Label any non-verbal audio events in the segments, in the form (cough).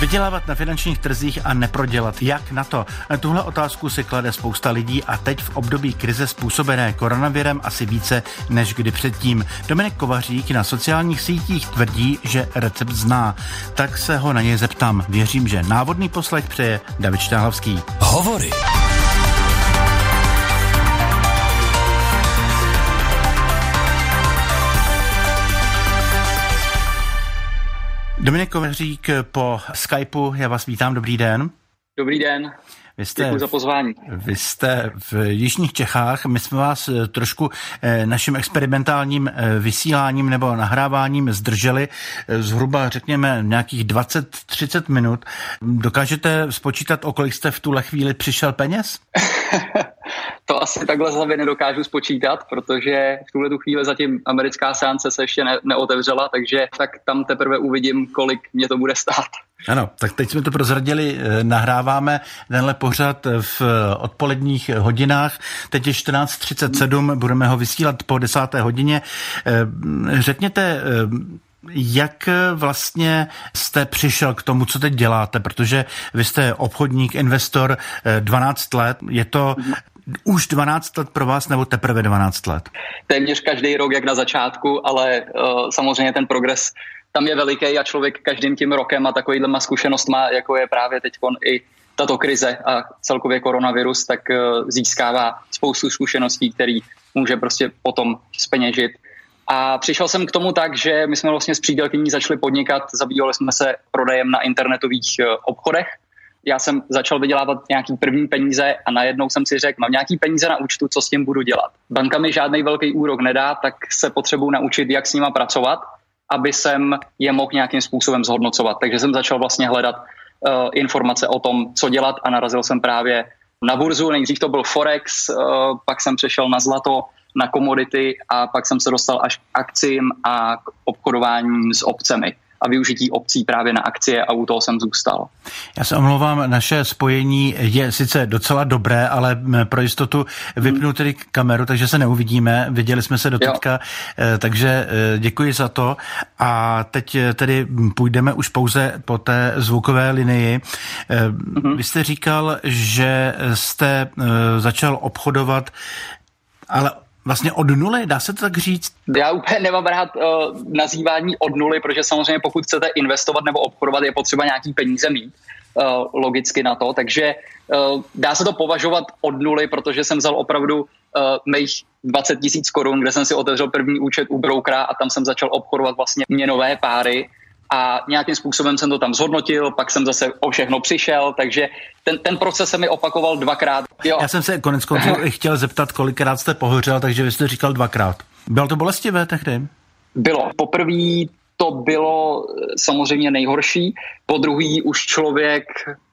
Vydělávat na finančních trzích a neprodělat, jak na to? Tuhle otázku si klade spousta lidí a teď v období krize způsobené koronavirem asi více než kdy předtím. Dominik Kovařík na sociálních sítích tvrdí, že recept zná. Tak se ho na něj zeptám. Věřím, že návodný poslech přeje David Štáhlavský. Hovory. Dominik Kovařík po Skypeu, já vás vítám, dobrý den. Dobrý den. Vy jste, Děkuji za pozvání. Vy jste v Jižních Čechách, my jsme vás eh, trošku eh, naším experimentálním eh, vysíláním nebo nahráváním zdrželi zhruba, řekněme, nějakých 20-30 minut. Dokážete spočítat, o kolik jste v tuhle chvíli přišel peněz? (laughs) to asi takhle z hlavy nedokážu spočítat, protože v tuhle tu chvíli zatím americká sánce se ještě ne, neotevřela, takže tak tam teprve uvidím, kolik mě to bude stát. Ano, tak teď jsme to prozradili, eh, nahráváme tenhle pořad v odpoledních hodinách, teď je 14.37, budeme ho vysílat po desáté hodině. Eh, řekněte, eh, jak vlastně jste přišel k tomu, co teď děláte? Protože vy jste obchodník, investor 12 let. Je to už 12 let pro vás nebo teprve 12 let? Téměř každý rok, jak na začátku, ale uh, samozřejmě ten progres tam je veliký a člověk každým tím rokem a takovýhle zkušenost má, jako je právě teď i tato krize a celkově koronavirus, tak uh, získává spoustu zkušeností, který může prostě potom speněžit. A přišel jsem k tomu tak, že my jsme vlastně s přítelkyní začali podnikat, zabývali jsme se prodejem na internetových uh, obchodech, já jsem začal vydělávat nějaký první peníze a najednou jsem si řekl, mám nějaký peníze na účtu, co s tím budu dělat. Banka mi žádný velký úrok nedá, tak se potřebuji naučit, jak s nima pracovat, aby jsem je mohl nějakým způsobem zhodnocovat. Takže jsem začal vlastně hledat uh, informace o tom, co dělat a narazil jsem právě na burzu. Nejdřív to byl Forex, uh, pak jsem přešel na zlato, na komodity a pak jsem se dostal až k akcím a k obchodování s obcemi a využití obcí právě na akcie a u toho jsem zůstal. Já se omlouvám, naše spojení je sice docela dobré, ale pro jistotu vypnu tedy kameru, takže se neuvidíme. Viděli jsme se do teďka, eh, takže eh, děkuji za to. A teď eh, tedy půjdeme už pouze po té zvukové linii. Mhm. Vy jste říkal, že jste začal obchodovat ale vlastně od nuly, dá se to tak říct? Já úplně nemám rád uh, nazývání od nuly, protože samozřejmě pokud chcete investovat nebo obchodovat, je potřeba nějaký peníze mít uh, logicky na to, takže uh, dá se to považovat od nuly, protože jsem vzal opravdu uh, mých 20 tisíc korun, kde jsem si otevřel první účet u brokera a tam jsem začal obchodovat vlastně měnové páry a nějakým způsobem jsem to tam zhodnotil, pak jsem zase o všechno přišel, takže ten, ten proces se mi opakoval dvakrát. Jo. Já jsem se konec konců (laughs) chtěl zeptat, kolikrát jste pohořel, takže vy jste říkal dvakrát. Bylo to bolestivé tehdy? Bylo. Poprvé to bylo eh, samozřejmě nejhorší, po druhý už člověk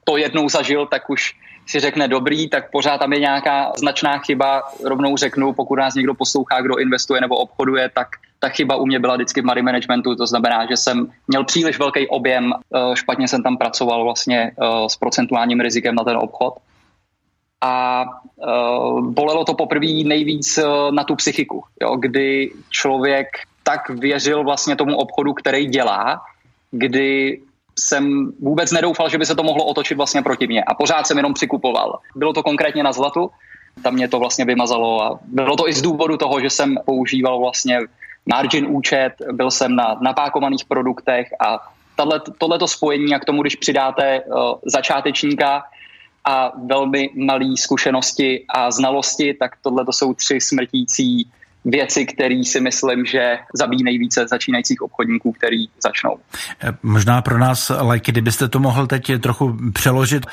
to jednou zažil, tak už si řekne dobrý, tak pořád tam je nějaká značná chyba, rovnou řeknu, pokud nás někdo poslouchá, kdo investuje nebo obchoduje, tak ta chyba u mě byla vždycky v money managementu, to znamená, že jsem měl příliš velký objem, eh, špatně jsem tam pracoval vlastně eh, s procentuálním rizikem na ten obchod a uh, bolelo to poprvé nejvíc na tu psychiku, jo, kdy člověk tak věřil vlastně tomu obchodu, který dělá, kdy jsem vůbec nedoufal, že by se to mohlo otočit vlastně proti mně a pořád jsem jenom přikupoval. Bylo to konkrétně na zlatu, tam mě to vlastně vymazalo a bylo to i z důvodu toho, že jsem používal vlastně margin účet, byl jsem na napákovaných produktech a tohleto spojení a k tomu, když přidáte uh, začátečníka a velmi malé zkušenosti a znalosti, tak tohle to jsou tři smrtící věci, které si myslím, že zabíjí nejvíce začínajících obchodníků, který začnou. Eh, možná pro nás lajky, kdybyste to mohl teď trochu přeložit.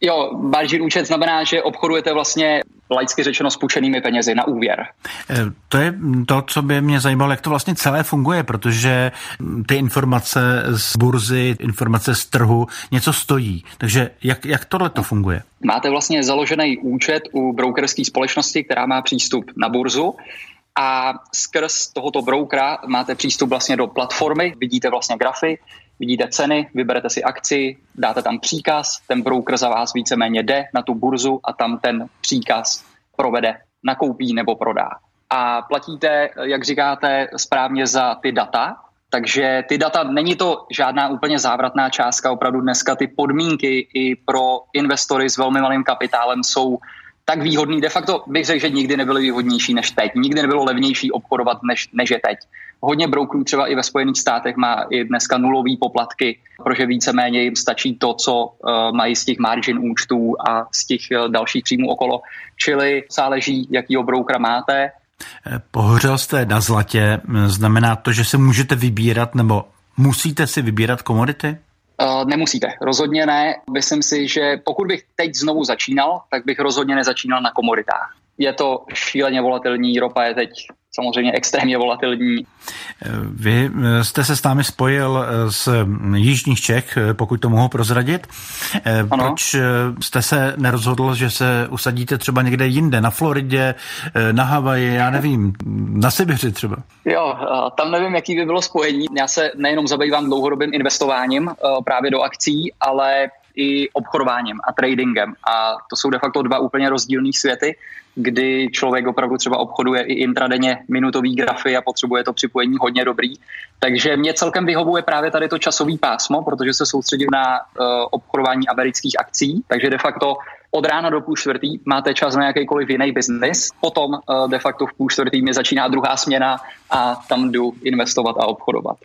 Jo, margin účet znamená, že obchodujete vlastně laicky řečeno s půjčenými penězi na úvěr. Eh, to je to, co by mě zajímalo, jak to vlastně celé funguje, protože ty informace z burzy, informace z trhu něco stojí. Takže jak, jak tohle to funguje? Máte vlastně založený účet u brokerské společnosti, která má přístup na burzu a skrz tohoto brokera máte přístup vlastně do platformy, vidíte vlastně grafy, vidíte ceny, vyberete si akci, dáte tam příkaz, ten broker za vás víceméně jde na tu burzu a tam ten příkaz provede, nakoupí nebo prodá. A platíte, jak říkáte, správně za ty data, Takže ty data, není to žádná úplně závratná částka, opravdu dneska ty podmínky i pro investory s velmi malým kapitálem jsou tak výhodný. De facto bych řekl, že nikdy nebyly výhodnější než teď. Nikdy nebylo levnější obchodovat, než, než je teď. Hodně brokerů třeba i ve Spojených státech má i dneska nulový poplatky, protože víceméně jim stačí to, co uh, mají z těch margin účtů a z těch uh, dalších příjmů okolo. Čili záleží, jakýho brokera máte. Pohořel jste na zlatě, znamená to, že se můžete vybírat nebo musíte si vybírat komodity? Uh, nemusíte, rozhodně ne. Myslím si, že pokud bych teď znovu začínal, tak bych rozhodně nezačínal na komoditách. Je to šíleně volatilní, ropa je teď samozřejmě extrémně volatilní. Vy eh, jste se s námi spojil eh, z Jižních Čech, eh, pokud to mohu prozradit. Ano. Proč jste se nerozhodl, že se usadíte třeba někde jinde, na Floridě, na Havaji, já nevím, na Sibiři třeba? Jo, tam nevím, jaký by bylo spojení. Já se nejenom zabývám dlouhodobým investováním právě do akcí, ale i obchodováním a tradingem. A to jsou de facto dva úplně rozdílné světy kdy člověk opravdu třeba obchoduje i intradenně minutový grafy a potřebuje to připojení hodně dobrý. Takže mě celkem vyhovuje právě tady to časový pásmo, protože se soustředím na uh, obchodování amerických akcí, takže de facto od rána do půl čtvrtý máte čas na jakýkoliv jiný biznis, potom uh, de facto v půl čtvrtý mi začíná druhá směna a tam jdu investovat a obchodovat.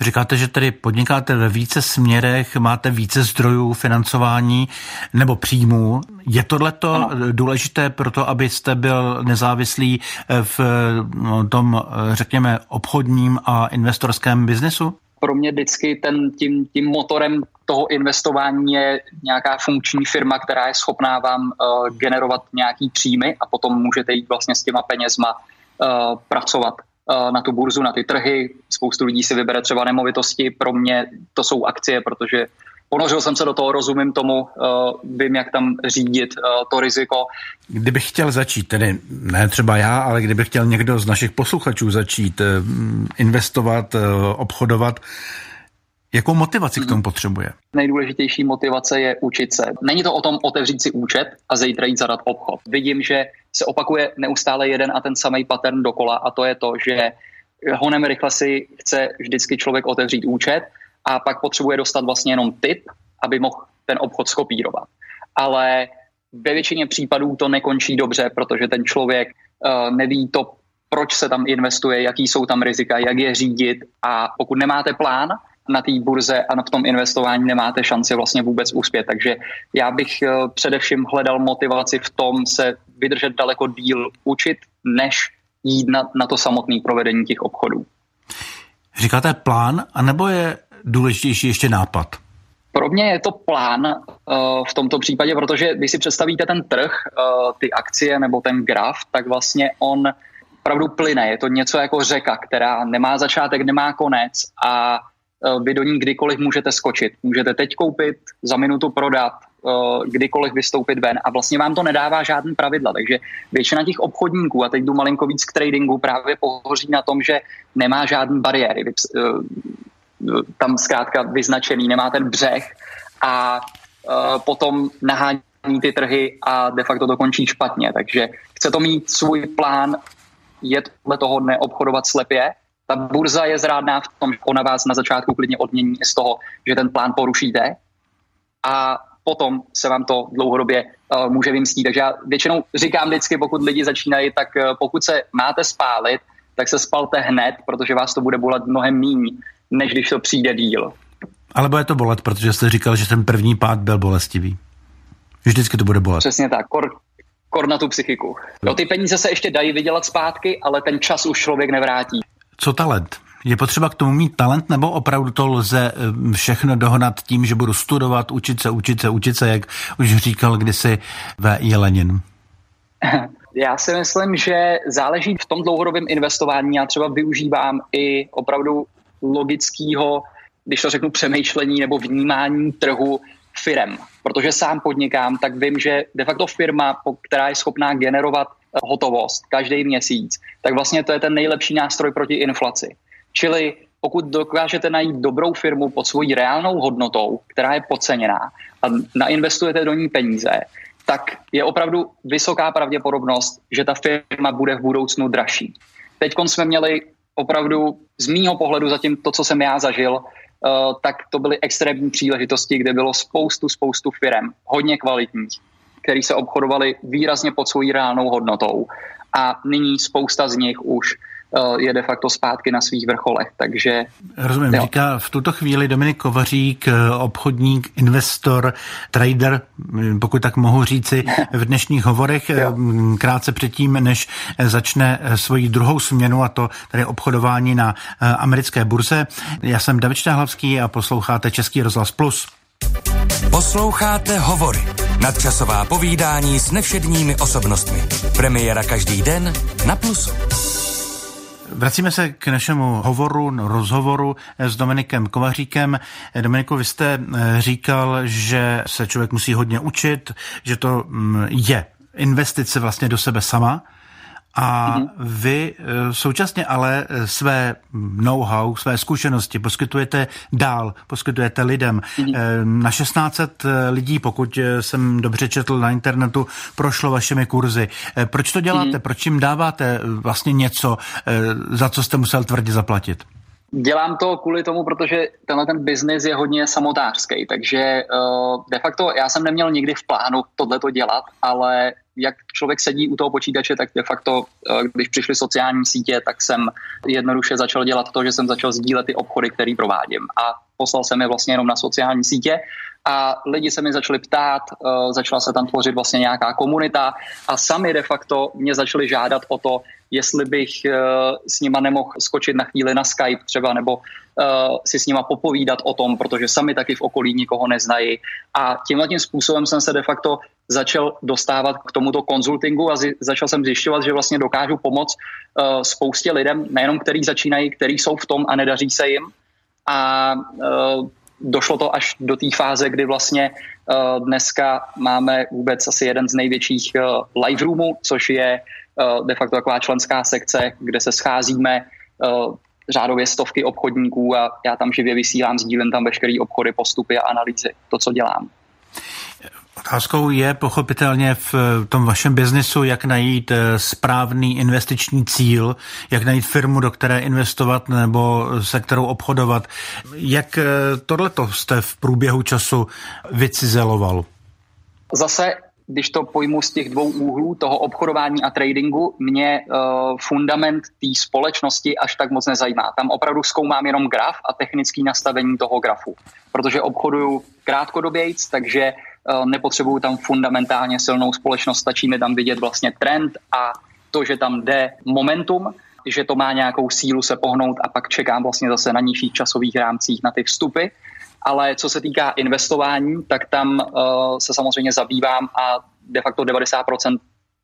Říkáte, že tedy podnikáte ve více směrech, máte více zdrojů financování nebo příjmů. Je tohleto důležité pro to, abyste byl nezávislý v no, tom, řekněme, obchodním a investorském biznesu? Pro mě vždycky ten, tím, tím motorem toho investování je nějaká funkční firma, která je schopná vám uh, generovat nějaký příjmy a potom můžete jít vlastně s těma penězma uh, pracovat uh, na tu burzu, na ty trhy. Spoustu lidí si vybere třeba nemovitosti. Pro mě to jsou akcie, protože ponořil jsem se do toho, rozumím tomu, vím, jak tam řídit to riziko. Kdybych chtěl začít, tedy ne třeba já, ale kdyby chtěl někdo z našich posluchačů začít investovat, obchodovat, Jakou motivaci k tomu potřebuje? Nejdůležitější motivace je učit se. Není to o tom otevřít si účet a zítra jít zadat obchod. Vidím, že se opakuje neustále jeden a ten samý pattern dokola a to je to, že honem rychle si chce vždycky člověk otevřít účet a pak potřebuje dostat vlastně jenom tip, aby mohl ten obchod skopírovat. Ale ve většině případů to nekončí dobře, protože ten člověk uh, neví to, proč se tam investuje, jaký jsou tam rizika, jak je řídit a pokud nemáte plán, na té burze a v tom investování nemáte šanci vlastně vůbec uspět. Takže já bych eh, především hledal motivaci v tom se vydržet daleko díl učit, než jít na, na to samotné provedení těch obchodů. Říkáte plán, anebo je důležitější ještě nápad? Pro mě je to plán uh, v tomto případě, protože když si představíte ten trh, uh, ty akcie nebo ten graf, tak vlastně on opravdu plyne. Je to něco jako řeka, která nemá začátek, nemá konec a vy do ní kdykoliv můžete skočit. Můžete teď koupit, za minutu prodat, kdykoliv vystoupit ven a vlastně vám to nedává žádný pravidla, takže většina těch obchodníků, a teď jdu malinko víc k tradingu, právě pohoří na tom, že nemá žádný bariéry tam zkrátka vyznačený, nemá ten břeh a potom nahání ty trhy a de facto to končí špatně. Takže chce to mít svůj plán, je tohle toho neobchodovat slepě. Ta burza je zrádná v tom, že ona vás na začátku klidně odmění z toho, že ten plán porušíte a potom se vám to dlouhodobě uh, může vymstít. Takže já většinou říkám vždycky, pokud lidi začínají, tak uh, pokud se máte spálit, tak se spalte hned, protože vás to bude bolet mnohem méně, než když to přijde díl. Ale bude to bolet, protože jste říkal, že ten první pád byl bolestivý. Vždycky to bude bolet. Přesně tak, kor, kor na tu psychiku. No, ty peníze se ještě dají vydělat zpátky, ale ten čas už člověk nevrátí. Co talent? Je potřeba k tomu mít talent, nebo opravdu to lze eh, všechno dohnat tím, že budu studovat, učit se, učit se, učit se, jak už říkal kdysi V. Jelenin? (laughs) Já si myslím, že záleží v tom dlouhodobém investování. Já třeba využívám i opravdu logického, když to řeknu, přemýšlení nebo vnímání trhu firem. Protože sám podnikám, tak vím, že de facto firma, která je schopná generovat hotovost každý měsíc, tak vlastně to je ten nejlepší nástroj proti inflaci. Čili pokud dokážete najít dobrou firmu pod svojí reálnou hodnotou, která je podceněná a nainvestujete do ní peníze, tak je opravdu vysoká pravděpodobnost, že ta firma bude v budoucnu dražší. Teď jsme měli opravdu z mýho pohledu zatím to, co jsem já zažil, tak to byly extrémní příležitosti, kde bylo spoustu, spoustu firm, hodně kvalitních, který se obchodovali výrazně pod svou reálnou hodnotou. A nyní spousta z nich už Eh, je de facto zpátky na svých vrcholech. Takže, Rozumím, jo. říká v tuto chvíli Dominik Kovařík, eh, obchodník, investor, trader, hm, pokud tak mohu říci, (laughs) v dnešních hovorech, jo. Hm, krátce předtím, než začne svoji druhou směnu, a to tedy obchodování na eh, americké burze. Já jsem David Štahlavský a posloucháte Český rozhlas Plus. Posloucháte Hovory. Nadčasová povídání s nevšedními osobnostmi. Premiéra každý den na Plusu. Vracíme se k našemu hovoru, rozhovoru s Dominikem Kovaříkem. Dominiku, vy jste eh, říkal, že se člověk musí hodně učit, že to mm, je investice vlastně do sebe sama. A mm-hmm. vy eh, současně ale eh, své know-how, své zkušenosti poskytujete dál, poskytujete lidem. Mm-hmm. Na 1600 lidí, pokud jsem dobře četl na internetu, prošlo vašimi kurzy. Proč to děláte? Mm-hmm. Proč jim dáváte vlastně něco, za co jste musel tvrdě zaplatit? Dělám to kvůli tomu, protože tenhle ten biznis je hodně samotářský, takže uh, de facto já jsem neměl nikdy v plánu tohle dělat, ale jak člověk sedí u toho počítače, tak de facto, uh, když přišly sociální sítě, tak jsem jednoduše začal dělat to, že jsem začal sdílet ty obchody, které provádím. A poslal jsem je vlastně jenom na sociální sítě a lidi se mi začali ptát, uh, začala se tam tvořit vlastně nějaká komunita a sami de facto mě začali žádat o to, jestli bych uh, s nima nemohl skočit na chvíli na Skype třeba, nebo uh, si s nima popovídat o tom, protože sami taky v okolí nikoho neznají. A tímhle tím způsobem jsem se de facto začal dostávat k tomuto konzultingu a zi- začal jsem zjišťovat, že vlastně dokážu pomoct uh, spoustě lidem, nejenom který začínají, který jsou v tom a nedaří se jim. A uh, došlo to až do té fáze, kdy vlastně uh, dneska máme vůbec asi jeden z největších uh, live roomů, což je uh, de facto taková členská sekce, kde se scházíme uh, řádově stovky obchodníků a já tam živě vysílám, sdílím tam veškeré obchody, postupy a analýzy, to, co dělám. Otázkou je pochopitelně v tom vašem biznesu, jak najít eh, správný investiční cíl, jak najít firmu, do které investovat nebo se kterou obchodovat. Jak eh, tohleto jste v průběhu času vycizeloval? Zase když to pojmu z těch dvou úhlů, toho obchodování a tradingu, mě uh, fundament té společnosti až tak moc nezajímá. Tam opravdu zkoumám jenom graf a technické nastavení toho grafu, protože obchoduju krátkodobějc, takže uh, nepotřebuju tam fundamentálně silnou společnost, stačí mi tam vidět vlastně trend a to, že tam jde momentum, že to má nějakou sílu se pohnout a pak čekám vlastně zase na nižších časových rámcích na ty vstupy ale co se týká investování, tak tam uh, se samozřejmě zabývám a de facto 90%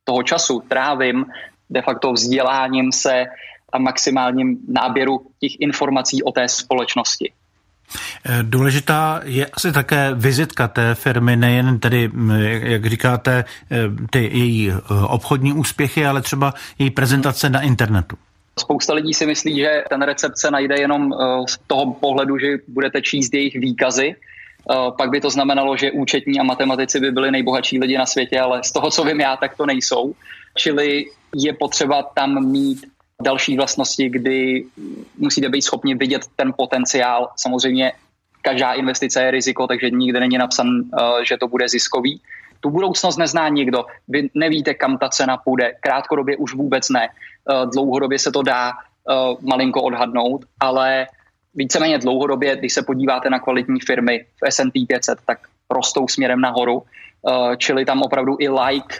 toho času trávím de facto vzděláním se a maximálním náběru těch informací o té společnosti. Eh, důležitá je asi také vizitka té firmy, nejen tedy, jak říkáte, eh, ty její obchodní úspěchy, ale třeba její prezentace na internetu. Spousta lidí si myslí, že ten recept se najde jenom eh, z toho pohledu, že budete číst jejich výkazy, eh, pak by to znamenalo, že účetní a matematici by byli nejbohatší lidi na světě, ale z toho, co vím já, tak to nejsou. Čili je potřeba tam mít další vlastnosti, kdy musíte být schopni vidět ten potenciál. Samozřejmě každá investice je riziko, takže nikde není napsan, eh, že to bude ziskový. Tu budoucnost nezná nikdo. Vy nevíte, kam ta cena půjde. Krátkodobě už vůbec ne. Eh, dlouhodobě se to dá eh, malinko odhadnout, ale víceméně dlouhodobě, když se podíváte na kvalitní firmy v S&P 500, tak rostou směrem nahoru, eh, čili tam opravdu i like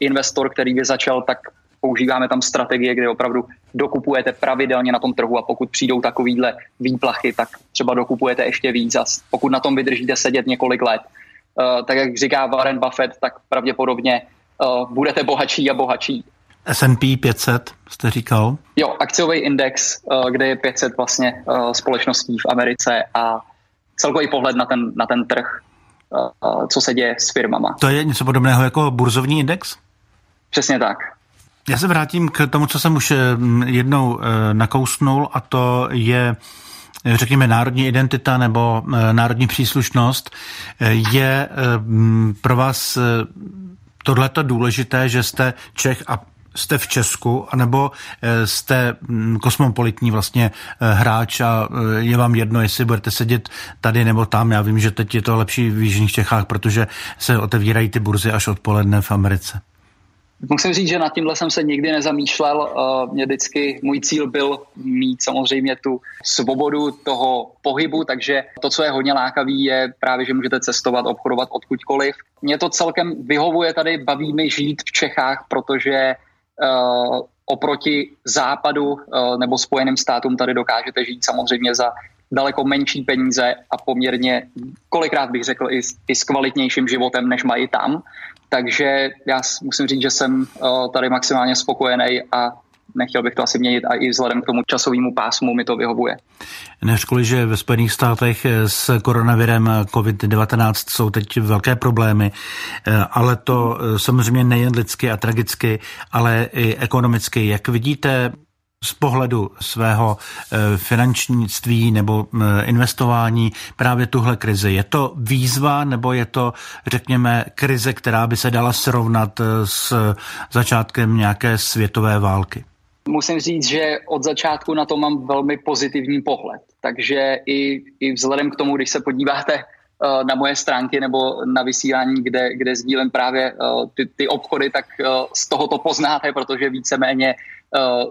investor, který by začal, tak používáme tam strategie, kde opravdu dokupujete pravidelně na tom trhu a pokud přijdou takovýhle výplachy, tak třeba dokupujete ještě víc a pokud na tom vydržíte sedět několik let, tak jak říká Warren Buffett, tak pravděpodobně budete bohatší a bohatší S&P 500 jste říkal? Jo, akciový index, eh, kde je 500 vlastně eh, společností v Americe a celkový pohled na ten, na ten trh, eh, co se děje s firmama. To je něco podobného jako burzovní index? Přesně tak. Já se vrátím k tomu, co jsem už jednou nakousnul a to je řekněme, národní identita nebo národní příslušnost. Je pro vás tohleto důležité, že jste Čech a jste v Česku, anebo eh, jste mm, kosmopolitní vlastně eh, hráč a eh, je vám jedno, jestli budete sedět tady nebo tam. Já vím, že teď je to lepší v Jižních Čechách, protože se otevírají ty burzy až odpoledne v Americe. Musím říct, že nad tímhle jsem se nikdy nezamýšlel. Mě vždycky můj cíl byl mít samozřejmě tu svobodu toho pohybu, takže to, co je hodně lákavý, je právě, že můžete cestovat, obchodovat odkudkoliv. Mě to celkem vyhovuje tady, baví mi žít v Čechách, protože oproti západu uh, nebo Spojeným státům tady dokážete žít samozřejmě za daleko menší peníze a poměrně, kolikrát bych řekl, i, i s kvalitnějším životem, než mají tam. Takže já musím říct, že jsem uh, tady maximálně spokojený a nechtěl bych to asi měnit a i vzhledem k tomu časovému pásmu mi to vyhovuje. Neřkli, že ve Spojených státech s koronavirem COVID-19 jsou teď velké problémy, eh, ale to eh, samozřejmě nejen lidsky a tragicky, ale i ekonomicky. Jak vidíte z pohledu svého eh, finančnictví nebo investování právě tuhle krizi? Je to výzva nebo je to, řekněme, krize, která by se dala srovnat s začátkem nějaké světové války? Musím říct, že od začátku na to mám velmi pozitivní pohled. Takže i, i vzhledem k tomu, když se podíváte uh, na moje stránky nebo na vysílání, kde, kde sdílím právě uh, ty, ty obchody, tak uh, z toho to poznáte, protože víceméně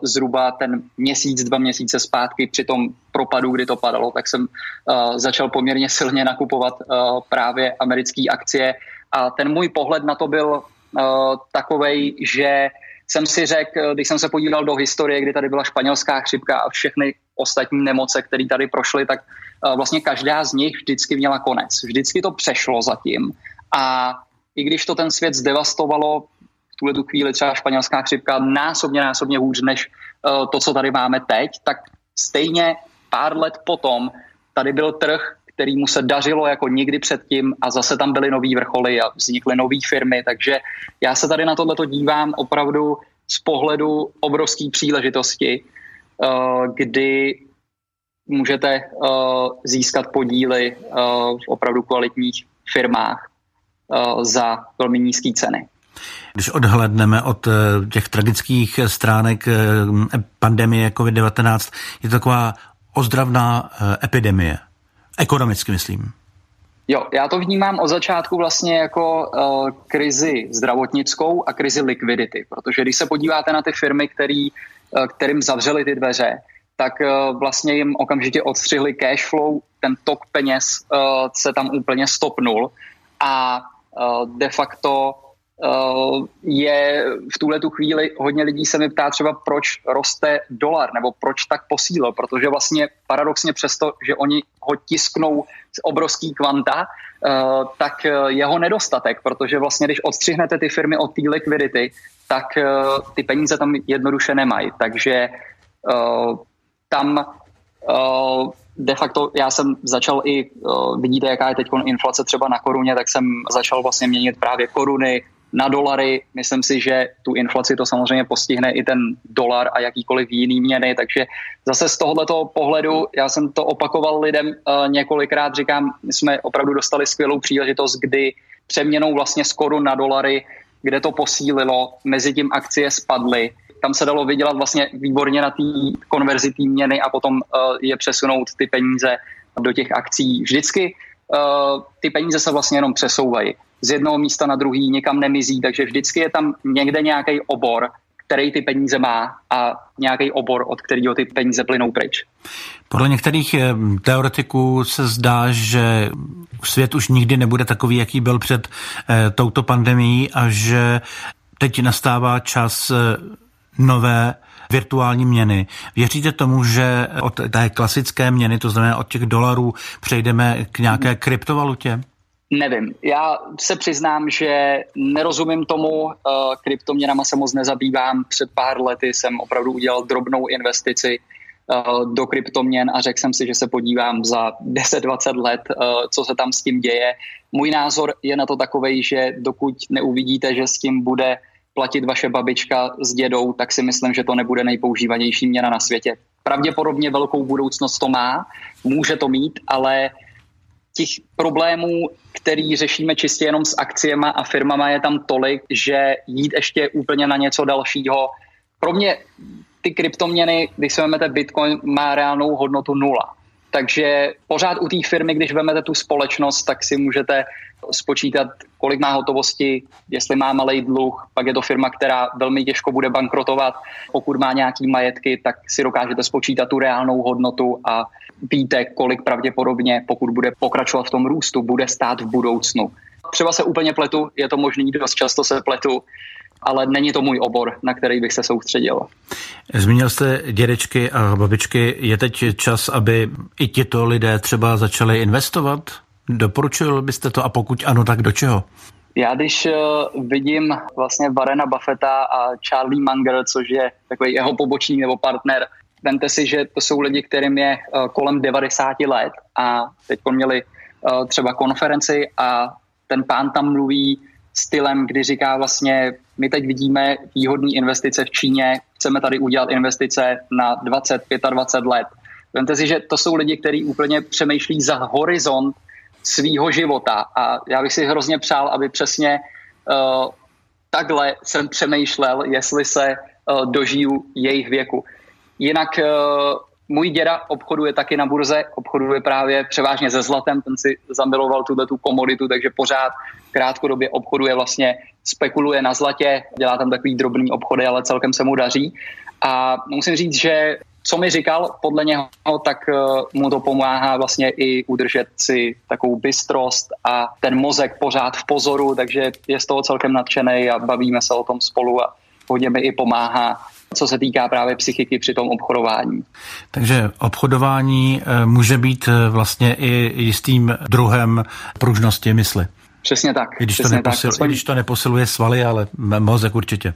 zhruba ten měsíc, dva měsíce zpátky při tom propadu, kdy to padalo, tak jsem začal poměrně silně nakupovat právě americké akcie a ten můj pohled na to byl takovej, že jsem si řekl, když jsem se podíval do historie, kdy tady byla španělská chřipka a všechny ostatní nemoce, které tady prošly, tak eh, vlastně každá z nich vždycky měla konec. Vždycky to přešlo zatím. A i když to ten svět zdevastovalo, v tuhle tu chvíli třeba španělská chřipka násobně, násobně hůř než eh, to, co tady máme teď, tak stejně pár let potom tady byl trh, který mu se dařilo jako nikdy předtím a zase tam byly nový vrcholy a vznikly nové firmy, takže já se tady na tohleto dívám opravdu z pohledu obrovské příležitosti, eh, kdy můžete eh, získat podíly eh, v opravdu kvalitních firmách za velmi nízké ceny. Když odhledneme od těch tragických stránek pandemie COVID-19, je to taková ozdravná epidemie. Ekonomicky myslím. Jo, já to vnímám od začátku vlastně jako uh, krizi zdravotnickou a krizi likvidity, protože když se podíváte na ty firmy, který, uh, kterým zavřeli ty dveře, tak uh, vlastně jim okamžitě odstřihli cash flow, ten tok peněz uh, se tam úplně stopnul a uh, de facto je v tuhle tu chvíli hodně lidí se mi ptá třeba, proč roste dolar nebo proč tak posílil, protože vlastně paradoxně přesto, že oni ho tisknou z obrovský kvanta, eh, tak jeho nedostatek, protože vlastně když odstřihnete ty firmy od té likvidity, tak eh, ty peníze tam jednoduše nemají. Takže tam de facto já jsem začal i, vidíte, jaká je teď inflace třeba na koruně, tak jsem začal vlastně měnit právě koruny, na dolary. Myslím si, že tu inflaci to samozřejmě postihne i ten dolar a jakýkoliv jiný měny, takže zase z tohoto pohledu, já jsem to opakoval lidem uh, několikrát, říkám, my jsme opravdu dostali skvělou příležitost, kdy přeměnou vlastně z korun na dolary, kde to posílilo, mezi tím akcie spadly, tam se dalo vydělat vlastně výborně na té konverzi té měny a potom uh, je přesunout ty peníze do těch akcí. Vždycky uh, ty peníze se vlastně jenom přesouvají z jednoho místa na druhý, někam nemizí, takže vždycky je tam někde nějaký obor, který ty peníze má a nějaký obor, od kterého ty peníze plynou pryč. Podle některých eh, teoretiků se zdá, že svět už nikdy nebude takový, jaký byl před eh, touto pandemí a že teď nastává čas eh, nové virtuální měny. Věříte tomu, že od té klasické měny, to znamená od těch dolarů, přejdeme k nějaké kryptovalutě? Nevím. Já se přiznám, že nerozumím tomu. Uh, kryptoměnama se moc nezabývám. Před pár lety jsem opravdu udělal drobnou investici uh, do kryptoměn a řekl jsem si, že se podívám za 10-20 let, uh, co se tam s tím děje. Můj názor je na to takový, že dokud neuvidíte, že s tím bude platit vaše babička s dědou, tak si myslím, že to nebude nejpoužívanější měna na světě. Pravděpodobně velkou budoucnost to má, může to mít, ale těch problémů, který řešíme čistě jenom s akciema a firmama je tam tolik, že jít ještě úplně na něco dalšího. Pro mě ty kryptoměny, když se vezmete Bitcoin, má reálnou hodnotu nula. Takže pořád u té firmy, když vezmete tu společnost, tak si můžete spočítat, kolik má hotovosti, jestli má malý dluh, pak je to firma, která velmi těžko bude bankrotovat. Pokud má nějaký majetky, tak si dokážete spočítat tu reálnou hodnotu a víte, kolik pravděpodobně, pokud bude pokračovat v tom růstu, bude stát v budoucnu. Třeba se úplně pletu, je to možný, dost často se pletu, ale není to můj obor, na který bych se soustředil. Zmínil jste dědečky a babičky. Je teď čas, aby i tito lidé třeba začali investovat? Doporučil byste to a pokud ano, tak do čeho? Já když uh, vidím vlastně Varena Buffetta a Charlie Munger, což je takový jeho pobočník nebo partner, vemte si, že to jsou lidi, kterým je uh, kolem 90 let a teď měli uh, třeba konferenci a ten pán tam mluví stylem, kdy říká vlastně, my teď vidíme výhodné investice v Číně, chceme tady udělat investice na 20, 25 let. Vemte si, že to jsou lidi, kteří úplně přemýšlí za horizont svýho života a já bych si hrozně přál, aby přesně uh, takhle jsem přemýšlel, jestli se uh, dožiju jejich věku. Jinak uh, můj děda obchoduje taky na burze, obchoduje právě převážně se zlatem, ten si zamiloval tuhle tu komoditu, takže pořád krátkodobě obchoduje vlastně, spekuluje na zlatě, dělá tam takový drobný obchody, ale celkem se mu daří. A musím říct, že co mi říkal, podle něho, tak eh, mu to pomáhá vlastně i udržet si takovou bystrost a ten mozek pořád v pozoru, takže je z toho celkem nadšený a bavíme se o tom spolu a hodně mi i pomáhá co se týká právě psychiky při tom obchodování. Takže obchodování eh, může být eh, vlastně i jistým druhem pružnosti mysli. Přesně tak. I když, přesně to, neposil, tak. I když to neposiluje svaly, ale mozek určitě.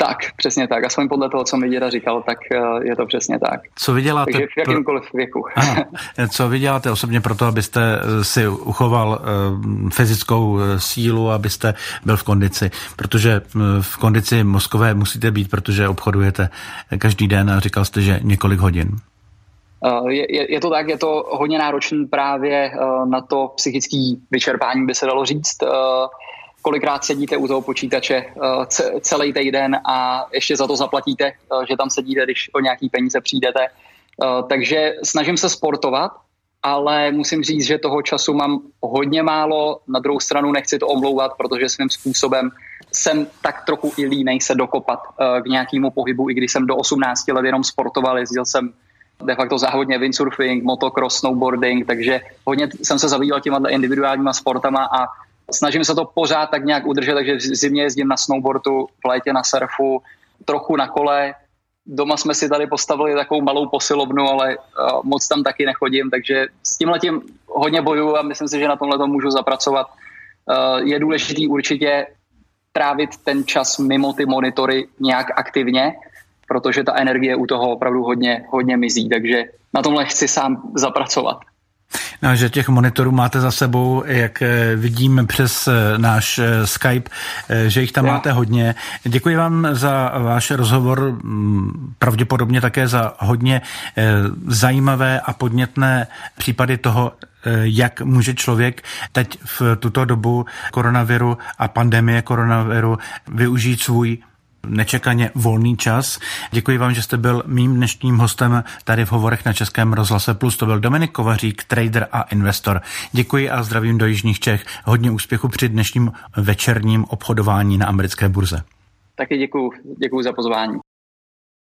Tak, přesně tak. Aspoň podle toho, co mi děda říkal, tak eh, je to přesně tak. Co vy děláte? Takže v jakýmkoliv věku. (laughs) Ano. Co vy děláte osobně pro to, abyste eh, si uchoval eh, fyzickou sílu, abyste byl v kondici? Protože v kondici mozkové musíte být, protože obchodujete každý den a říkal jste, že několik hodin. Je, je, je to tak, je to hodně náročné právě na to psychické vyčerpání, by se dalo říct kolikrát sedíte u toho počítače eh, celý týden a ještě za to zaplatíte, eh, že tam sedíte, když o nějaký peníze přijdete. Eh, takže snažím se sportovat, ale musím říct, že toho času mám hodně málo. Na druhou stranu nechci to omlouvat, protože svým způsobem jsem tak trochu i línej se dokopat k nějakému pohybu, i když jsem do 18 let jenom sportoval, jezdil jsem de facto závodně windsurfing, motocross, snowboarding, takže hodně jsem se zabýval těma individuálníma sportama a Snažím se to pořád tak nějak udržet, takže v zimě jezdím na snowboardu, v létě na surfu, trochu na kole. Doma jsme si tady postavili takovou malou posilovnu, ale uh, moc tam taky nechodím, takže s tím letím hodně bojuju a myslím si, že na tomhle to můžu zapracovat. Uh, je důležitý určitě trávit ten čas mimo ty monitory nějak aktivně, protože ta energie u toho opravdu hodně, hodně mizí, takže na tomhle chci sám zapracovat. No, že těch monitorů máte za sebou, jak eh, vidím přes eh, náš eh, Skype, že jich tam Já. máte hodně. Děkuji vám za váš rozhovor, mm, pravděpodobně také za hodně zajímavé a podnětné případy toho, jak může člověk teď v tuto dobu koronaviru a pandemie koronaviru využít svůj nečekaně volný čas. Děkuji vám, že jste byl mým dnešním hostem tady v hovorech na Českém rozhlase Plus. To byl Dominik Kovařík, trader a investor. Děkuji a zdravím do Jižních Čech. Hodně úspěchu při dnešním večerním obchodování na americké burze. Taky děkuji, děkuji za pozvání.